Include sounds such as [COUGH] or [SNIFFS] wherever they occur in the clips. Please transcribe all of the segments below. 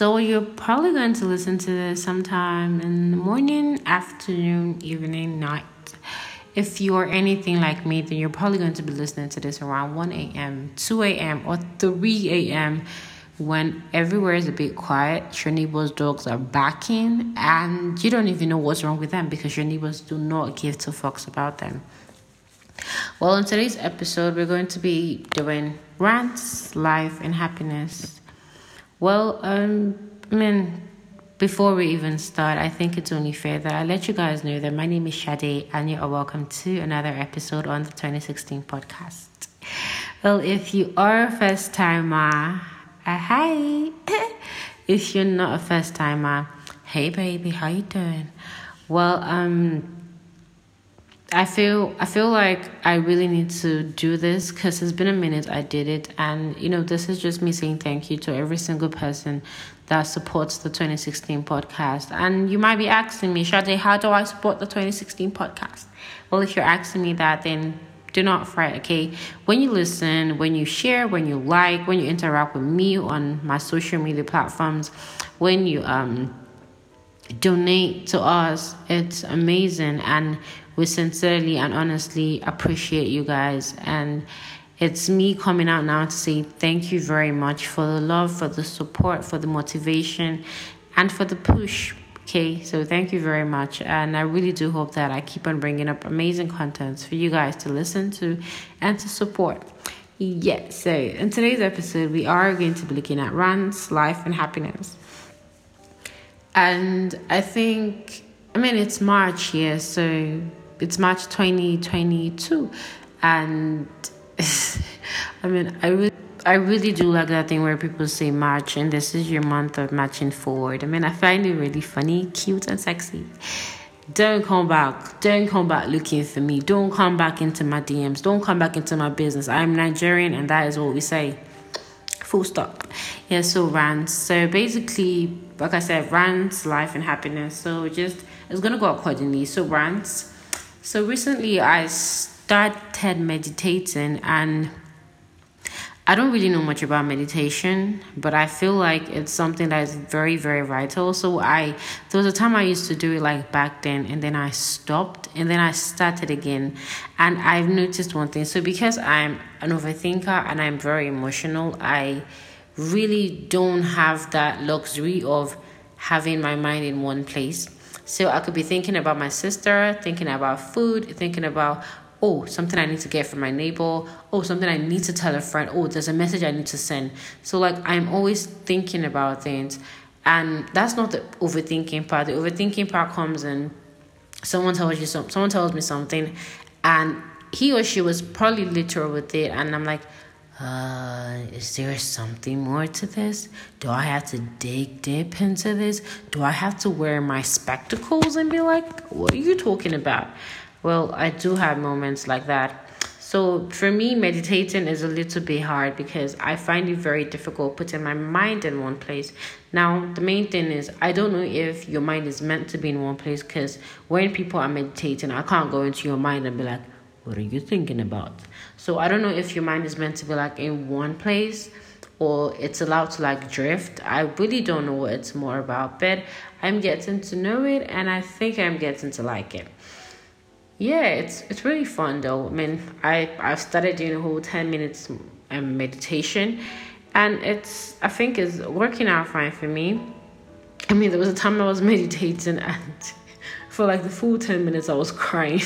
So you're probably going to listen to this sometime in the morning, afternoon, evening, night. If you are anything like me, then you're probably going to be listening to this around 1 a.m., 2 a.m., or 3 a.m. when everywhere is a bit quiet. Your neighbor's dogs are barking, and you don't even know what's wrong with them because your neighbors do not give two fucks about them. Well, in today's episode, we're going to be doing rants, life, and happiness. Well, um, I mean, before we even start, I think it's only fair that I let you guys know that my name is Shade and you are welcome to another episode on the 2016 podcast. Well, if you are a first timer, uh, hi. [LAUGHS] if you're not a first timer, hey baby, how you doing? Well, um, I feel I feel like I really need to do this because it's been a minute I did it, and you know this is just me saying thank you to every single person that supports the 2016 podcast. And you might be asking me, Shade, how do I support the 2016 podcast? Well, if you're asking me that, then do not fret, okay? When you listen, when you share, when you like, when you interact with me on my social media platforms, when you um donate to us, it's amazing and we sincerely and honestly appreciate you guys. And it's me coming out now to say thank you very much for the love, for the support, for the motivation, and for the push. Okay, so thank you very much. And I really do hope that I keep on bringing up amazing contents for you guys to listen to and to support. Yeah, so in today's episode, we are going to be looking at rants, life, and happiness. And I think, I mean, it's March here, so it's March 2022 and [LAUGHS] I mean I really I really do like that thing where people say march and this is your month of marching forward. I mean I find it really funny, cute and sexy. Don't come back. Don't come back looking for me. Don't come back into my DMs. Don't come back into my business. I'm Nigerian and that is what we say. Full stop. Yeah, so rants. So basically, like I said, rants, life and happiness. So just it's gonna go accordingly. So rants so recently I started meditating and I don't really know much about meditation, but I feel like it's something that is very, very vital. So I there was a time I used to do it like back then and then I stopped and then I started again. And I've noticed one thing. So because I'm an overthinker and I'm very emotional, I really don't have that luxury of having my mind in one place. So I could be thinking about my sister, thinking about food, thinking about, oh, something I need to get from my neighbor, oh, something I need to tell a friend, oh, there's a message I need to send. So, like, I'm always thinking about things. And that's not the overthinking part. The overthinking part comes in someone tells you something, someone tells me something, and he or she was probably literal with it, and I'm like, uh, is there something more to this? Do I have to dig deep into this? Do I have to wear my spectacles and be like, what are you talking about? Well, I do have moments like that. So for me, meditating is a little bit hard because I find it very difficult putting my mind in one place. Now, the main thing is, I don't know if your mind is meant to be in one place because when people are meditating, I can't go into your mind and be like, what are you thinking about? So I don't know if your mind is meant to be like in one place or it's allowed to like drift. I really don't know what it's more about, but I'm getting to know it and I think I'm getting to like it. Yeah, it's it's really fun though. I mean, I I've started doing a whole 10 minutes um, meditation and it's I think is working out fine for me. I mean, there was a time I was [LAUGHS] meditating and for like the full 10 minutes I was crying.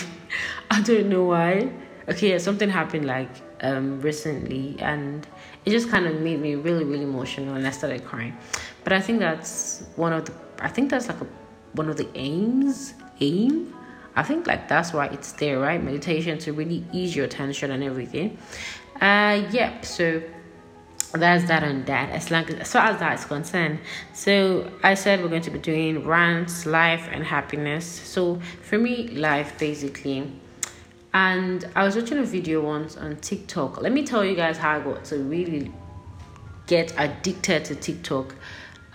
I don't know why. Okay, yeah, something happened like um recently and it just kind of made me really really emotional and I started crying. But I think that's one of the I think that's like a one of the aims aim I think like that's why it's there, right? Meditation to really ease your tension and everything. Uh yep, so that's that on that as long as, as far as that is concerned so i said we're going to be doing rants life and happiness so for me life basically and i was watching a video once on tiktok let me tell you guys how i got to really get addicted to tiktok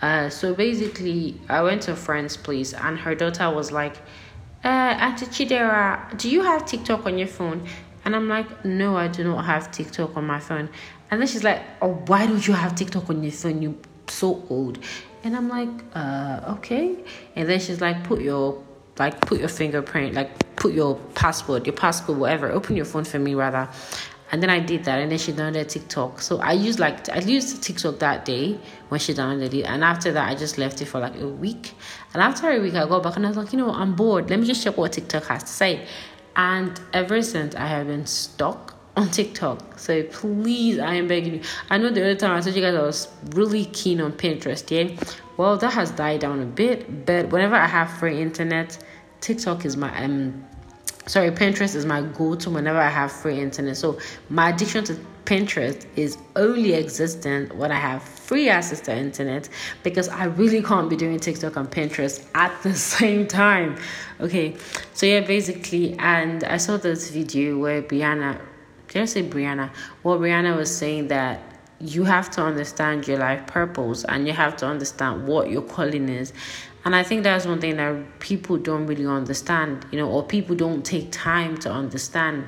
uh, so basically i went to a friend's place and her daughter was like uh, Auntie Chidera, do you have TikTok on your phone? And I'm like, no, I do not have TikTok on my phone. And then she's like, oh, why don't you have TikTok on your phone? You're so old. And I'm like, uh, okay. And then she's like, put your like put your fingerprint, like put your passport, your passport, whatever. Open your phone for me rather. And then I did that, and then she downloaded TikTok. So I used like I used TikTok that day when she downloaded it, and after that I just left it for like a week. And after a week, I got back and I was like, you know, I'm bored. Let me just check what TikTok has to say. And ever since, I have been stuck on TikTok. So please, I am begging you. I know the other time I told you guys I was really keen on Pinterest, yeah. Well, that has died down a bit, but whenever I have free internet, TikTok is my um sorry, Pinterest is my go-to whenever I have free internet. So my addiction to Pinterest is only existent when I have free access to internet because I really can't be doing TikTok and Pinterest at the [LAUGHS] same time. Okay, so yeah, basically, and I saw this video where Brianna did I say Brianna? Well, Brianna was saying that you have to understand your life purpose and you have to understand what your calling is. And I think that's one thing that people don't really understand, you know, or people don't take time to understand.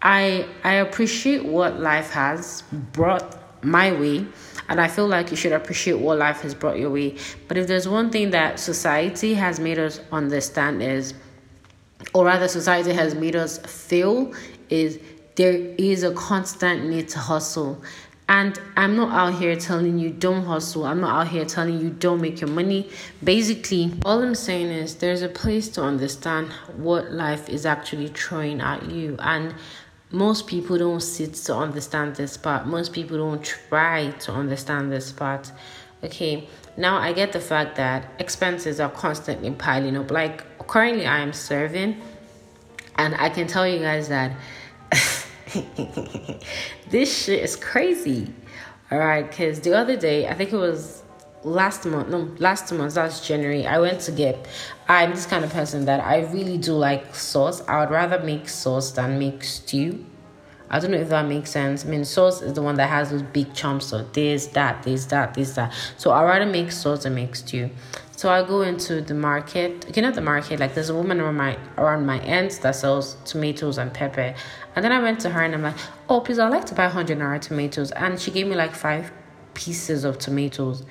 I I appreciate what life has brought my way and I feel like you should appreciate what life has brought your way. But if there's one thing that society has made us understand is or rather society has made us feel is there is a constant need to hustle. And I'm not out here telling you don't hustle. I'm not out here telling you don't make your money. Basically, all I'm saying is there's a place to understand what life is actually throwing at you. And most people don't sit to understand this part. Most people don't try to understand this part. Okay, now I get the fact that expenses are constantly piling up. Like currently, I am serving, and I can tell you guys that [LAUGHS] [LAUGHS] this shit is crazy. All right, because the other day, I think it was last month, no, last month, that's January, I went to get. I'm this kind of person that I really do like sauce. I would rather make sauce than make stew. I don't know if that makes sense. I mean, sauce is the one that has those big chunks of this, that, this, that, this, that. So I'd rather make sauce than make stew. So I go into the market. Okay, not the market. Like there's a woman around my around my ends that sells tomatoes and pepper. And then I went to her and I'm like, oh please, I'd like to buy hundred naira tomatoes. And she gave me like five pieces of tomatoes,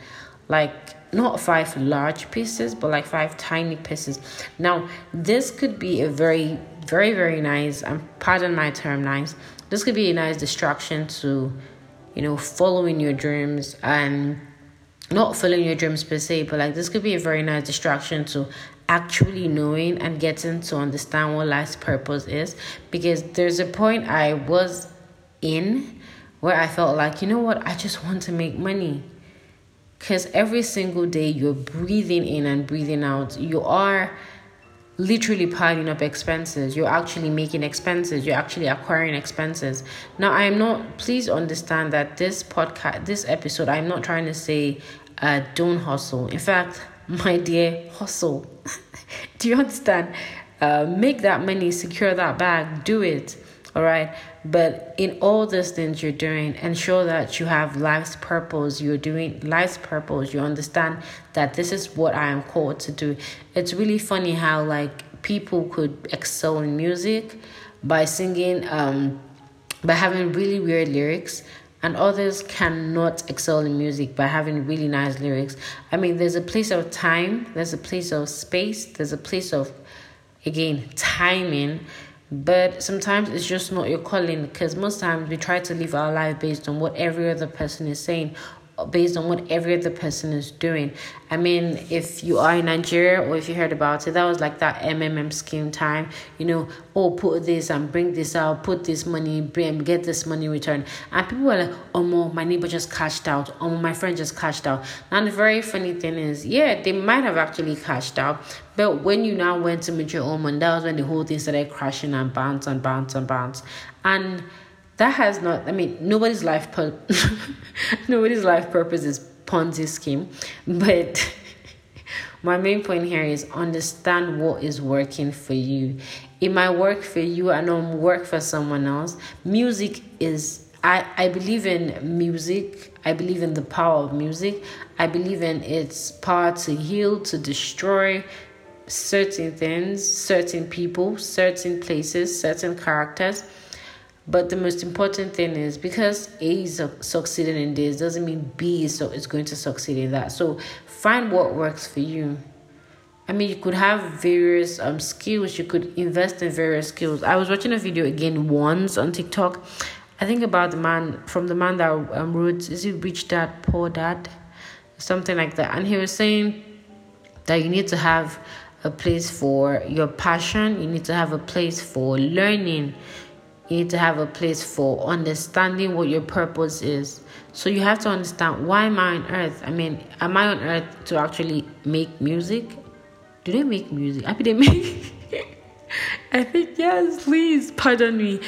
like not five large pieces, but like five tiny pieces. Now this could be a very very very nice. And pardon my term, nice. This could be a nice distraction to, you know, following your dreams and not following your dreams per se, but like this could be a very nice distraction to actually knowing and getting to understand what life's purpose is. Because there's a point I was in where I felt like, you know what, I just want to make money. Because every single day you're breathing in and breathing out, you are literally piling up expenses. You're actually making expenses. You're actually acquiring expenses. Now, I am not, please understand that this podcast, this episode, I'm not trying to say uh, don't hustle. In fact, my dear, hustle. [LAUGHS] do you understand? Uh, make that money, secure that bag, do it. All right. But in all these things you're doing, ensure that you have life's purpose. You're doing life's purpose. You understand that this is what I am called to do. It's really funny how like people could excel in music by singing, um, by having really weird lyrics, and others cannot excel in music by having really nice lyrics. I mean, there's a place of time, there's a place of space, there's a place of, again, timing, but sometimes it's just not your calling because most times we try to live our life based on what every other person is saying based on what every other person is doing. I mean, if you are in Nigeria or if you heard about it, that was like that MMM scheme time. You know, oh, put this and bring this out, put this money, bring get this money returned. And people were like, oh, my neighbor just cashed out. Oh, my friend just cashed out. And the very funny thing is, yeah, they might have actually cashed out. But when you now went to meet your own money, that was when the whole thing started crashing and bounce and bounce and bounce. And that has not i mean nobody's life pur- [LAUGHS] nobody's life purpose is ponzi scheme but [LAUGHS] my main point here is understand what is working for you it might work for you and not work for someone else music is I, I believe in music. I believe in the power of music. I believe in its power to heal, to destroy certain things, certain people, certain places, certain characters But the most important thing is because A is succeeding in this doesn't mean B is, is going to succeed in that. So find what works for you. I mean, you could have various um skills. You could invest in various skills. I was watching a video again once on TikTok. I think about the man from the man that um, wrote is it Rich Dad Poor Dad, something like that, and he was saying that you need to have a place for your passion. You need to have a place for learning you need to have a place for understanding what your purpose is. So you have to understand why am I on earth? I mean, am I on earth to actually make music? Do they make music? I mean, they make. I think yes, please pardon me.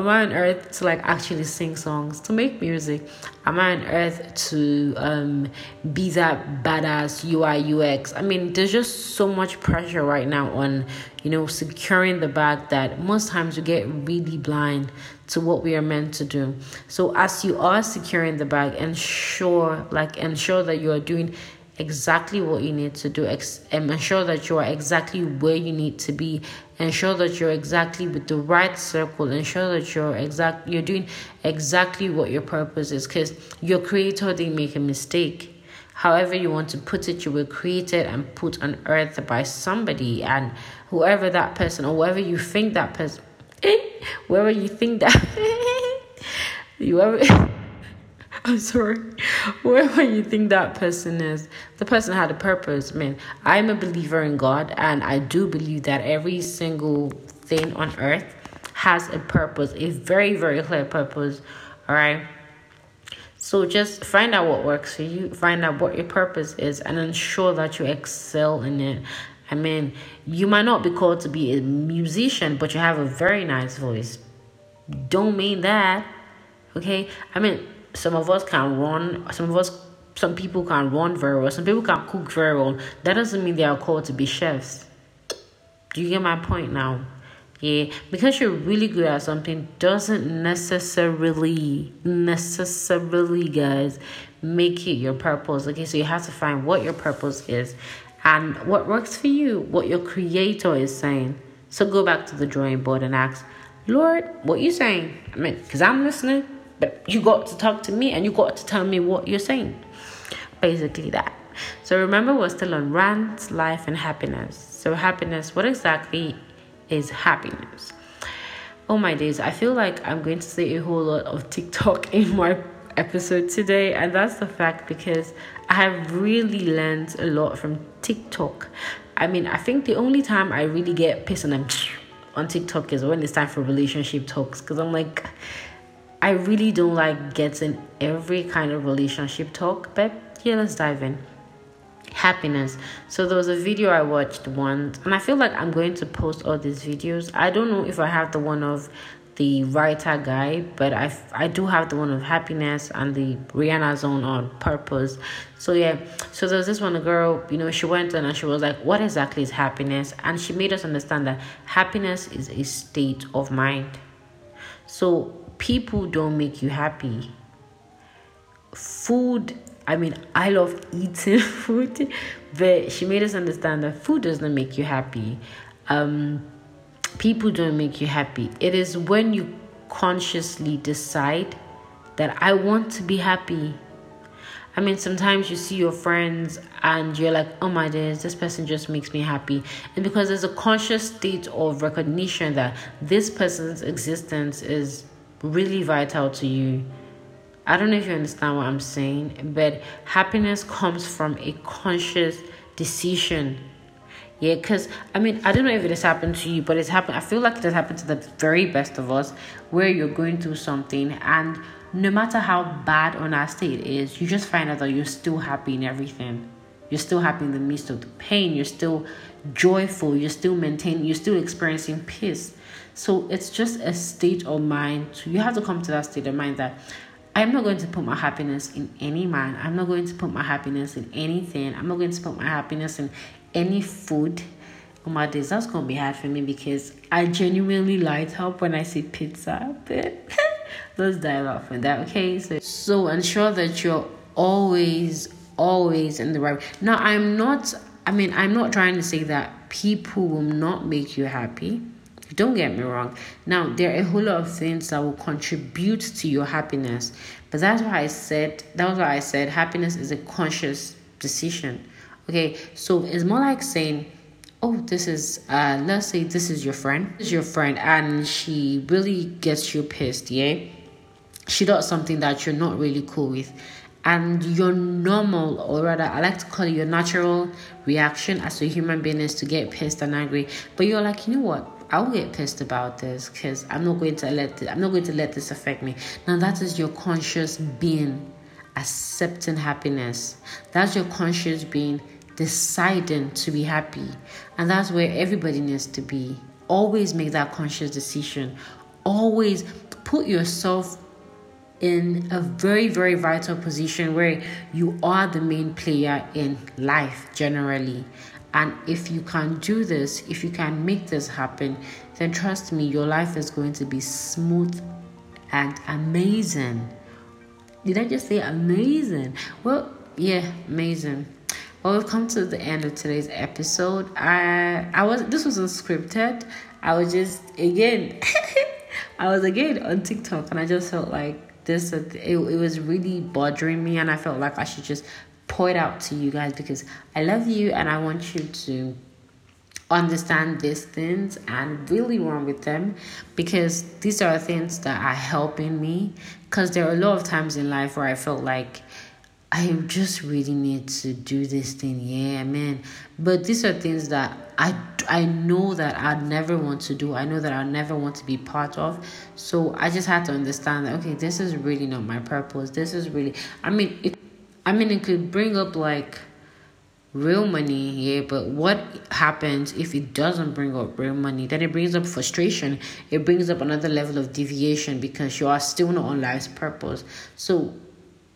Am I on earth to like actually sing songs, to make music? Am I on earth to um, be that badass UI UX? I mean, there's just so much pressure right now on, you know, securing the bag that most times we get really blind to what we are meant to do. So as you are securing the bag, ensure like ensure that you are doing exactly what you need to do ex- and ensure that you are exactly where you need to be. Ensure that you're exactly with the right circle. Ensure that you're exact you're doing exactly what your purpose is. Because your creator didn't make a mistake. However you want to put it you were created and put on earth by somebody. And whoever that person or whoever you think that person [LAUGHS] whoever you think that you [LAUGHS] whoever [LAUGHS] I'm sorry. [LAUGHS] Whoever you think that person is, the person had a purpose, man. I'm a believer in God, and I do believe that every single thing on earth has a purpose, a very, very clear purpose. All right. So just find out what works for you, find out what your purpose is, and ensure that you excel in it. I mean, you might not be called to be a musician, but you have a very nice voice. Don't mean that. Okay? I mean, some of us can run, some of us, some people can run very well, some people can cook very well. That doesn't mean they are called to be chefs. Do you get my point now? Yeah, because you're really good at something doesn't necessarily, necessarily, guys, make it your purpose. Okay, so you have to find what your purpose is and what works for you, what your creator is saying. So go back to the drawing board and ask, Lord, what you saying? I mean, because I'm listening. But you got to talk to me and you got to tell me what you're saying. Basically, that. So remember, we're still on rant, life, and happiness. So, happiness, what exactly is happiness? Oh my days, I feel like I'm going to say a whole lot of TikTok [LAUGHS] in my episode today, and that's the fact because I have really learned a lot from TikTok. I mean, I think the only time I really get pissed on them [SNIFFS] on TikTok is when it's time for relationship talks because I'm like, I really don't like getting every kind of relationship talk, but yeah, let's dive in. Happiness. So there was a video I watched once, and I feel like I'm going to post all these videos. I don't know if I have the one of the writer guy, but I I do have the one of happiness and the Rihanna zone on purpose. So yeah, so there's this one girl, you know, she went in and she was like, "What exactly is happiness?" And she made us understand that happiness is a state of mind. So people don't make you happy. Food, I mean, I love eating [LAUGHS] food, but she made us understand that food does not make you happy. Um, people don't make you happy. It is when you consciously decide that I want to be happy. I mean, sometimes you see your friends and you're like, oh my days, this person just makes me happy. And because there's a conscious state of recognition that this person's existence is really vital to you. I don't know if you understand what I'm saying, but happiness comes from a conscious decision. Yeah, because I mean, I don't know if it has happened to you, but it's happened. I feel like it has happened to the very best of us where you're going through something, and no matter how bad or nasty it is, you just find out that you're still happy in everything. You're still happy in the midst of the pain. You're still joyful. You're still maintaining, you're still experiencing peace. So it's just a state of mind. You have to come to that state of mind that I'm not going to put my happiness in any man. I'm not going to put my happiness in anything. I'm not going to put my happiness in any food. On my days, that's gonna be hard for me because I genuinely light up when I see pizza. But let's dive off from that, okay? So so ensure that you're always, always in the right. Now I'm not I mean I'm not trying to say that people will not make you happy Don't get me wrong. Now, there are a whole lot of things that will contribute to your happiness. But that's why I said, that's why I said happiness is a conscious decision. Okay, so it's more like saying, oh, this is, uh, let's say this is your friend. This is your friend, and she really gets you pissed, yeah? She does something that you're not really cool with and your normal or rather i like to call it your natural reaction as a human being is to get pissed and angry but you're like you know what i'll get pissed about this because i'm not going to let this, i'm not going to let this affect me. Now that is your conscious being accepting happiness. That's your conscious being deciding to be happy. And that's where everybody needs to be. Always make that conscious decision. Always put yourself in a very, very vital position where you are the main player in life generally. And if you can do this, if you can make this happen, then trust me, your life is going to be smooth and amazing. Did I just say amazing? Well, yeah, amazing. Well, we've come to the end of today's episode. I I was this was unscripted. I was just again [LAUGHS] I was again on TikTok and I just felt like this it, it was really bothering me and i felt like i should just point out to you guys because i love you and i want you to understand these things and really run with them because these are things that are helping me because there are a lot of times in life where i felt like I just really need to do this thing. Yeah, man. But these are things that I I know that I never want to do. I know that I never want to be part of. So I just had to understand that okay, this is really not my purpose. This is really I mean it I mean it could bring up like real money, yeah, but what happens if it doesn't bring up real money? Then it brings up frustration. It brings up another level of deviation because you are still not on life's purpose. So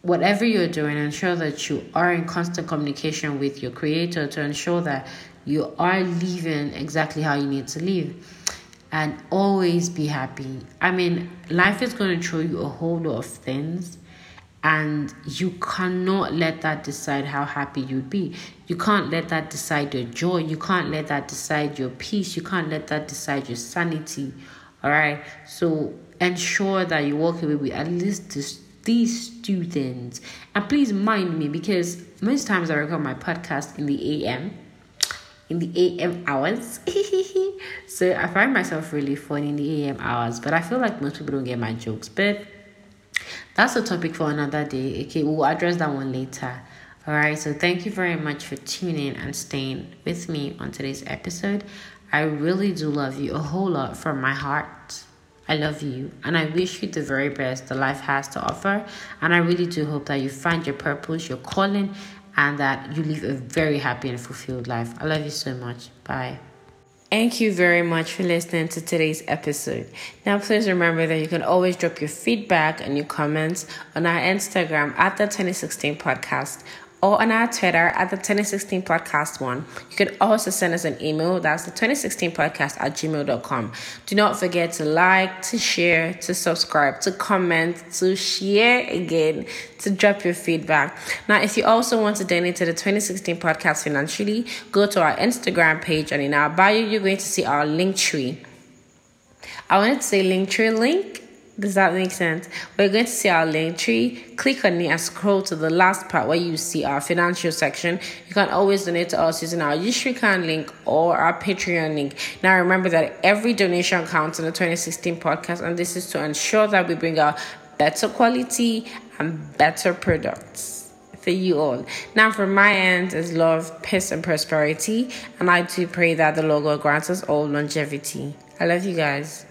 whatever you're doing, ensure that you are in constant communication with your creator to ensure that you are living exactly how you need to live. And always be happy. I mean, life is going to throw you a whole lot of things, and you cannot let that decide how happy you'd be. You can't let that decide your joy. You can't let that decide your peace. You can't let that decide your sanity. All right. So ensure that you walk away with at least this these things. And please mind me because most times I record my podcast in the AM, in the AM hours. [LAUGHS] so I find myself really funny in the AM hours, but I feel like most people don't get my jokes. But that's a topic for another day. Okay, we'll address that one later. All right, so thank you very much for tuning in and staying with me on today's episode. I really do love you a whole lot from my heart. I love you and I wish you the very best the life has to offer. And I really do hope that you find your purpose, your calling, and that you live a very happy and fulfilled life. I love you so much. Bye. Thank you very much for listening to today's episode. Now, please remember that you can always drop your feedback and your comments on our Instagram at the 2016 podcast or on our Twitter at the 2016 podcast one. You can also send us an email. That's the 2016 podcast at gmail.com. Do not forget to like, to share, to subscribe, to comment, to share again, to drop your feedback. Now, if you also want to donate to the 2016 podcast financially, go to our Instagram page and in our bio, you're going to see our link tree. I wanted to say link tree link does that make sense? We're going to see our link tree. Click on it and scroll to the last part where you see our financial section. You can always donate to us using our Yushrikhan link or our Patreon link. Now remember that every donation counts in the 2016 podcast, and this is to ensure that we bring out better quality and better products for you all. Now, from my end is love, peace, and prosperity, and I do pray that the Lord grants us all longevity. I love you guys.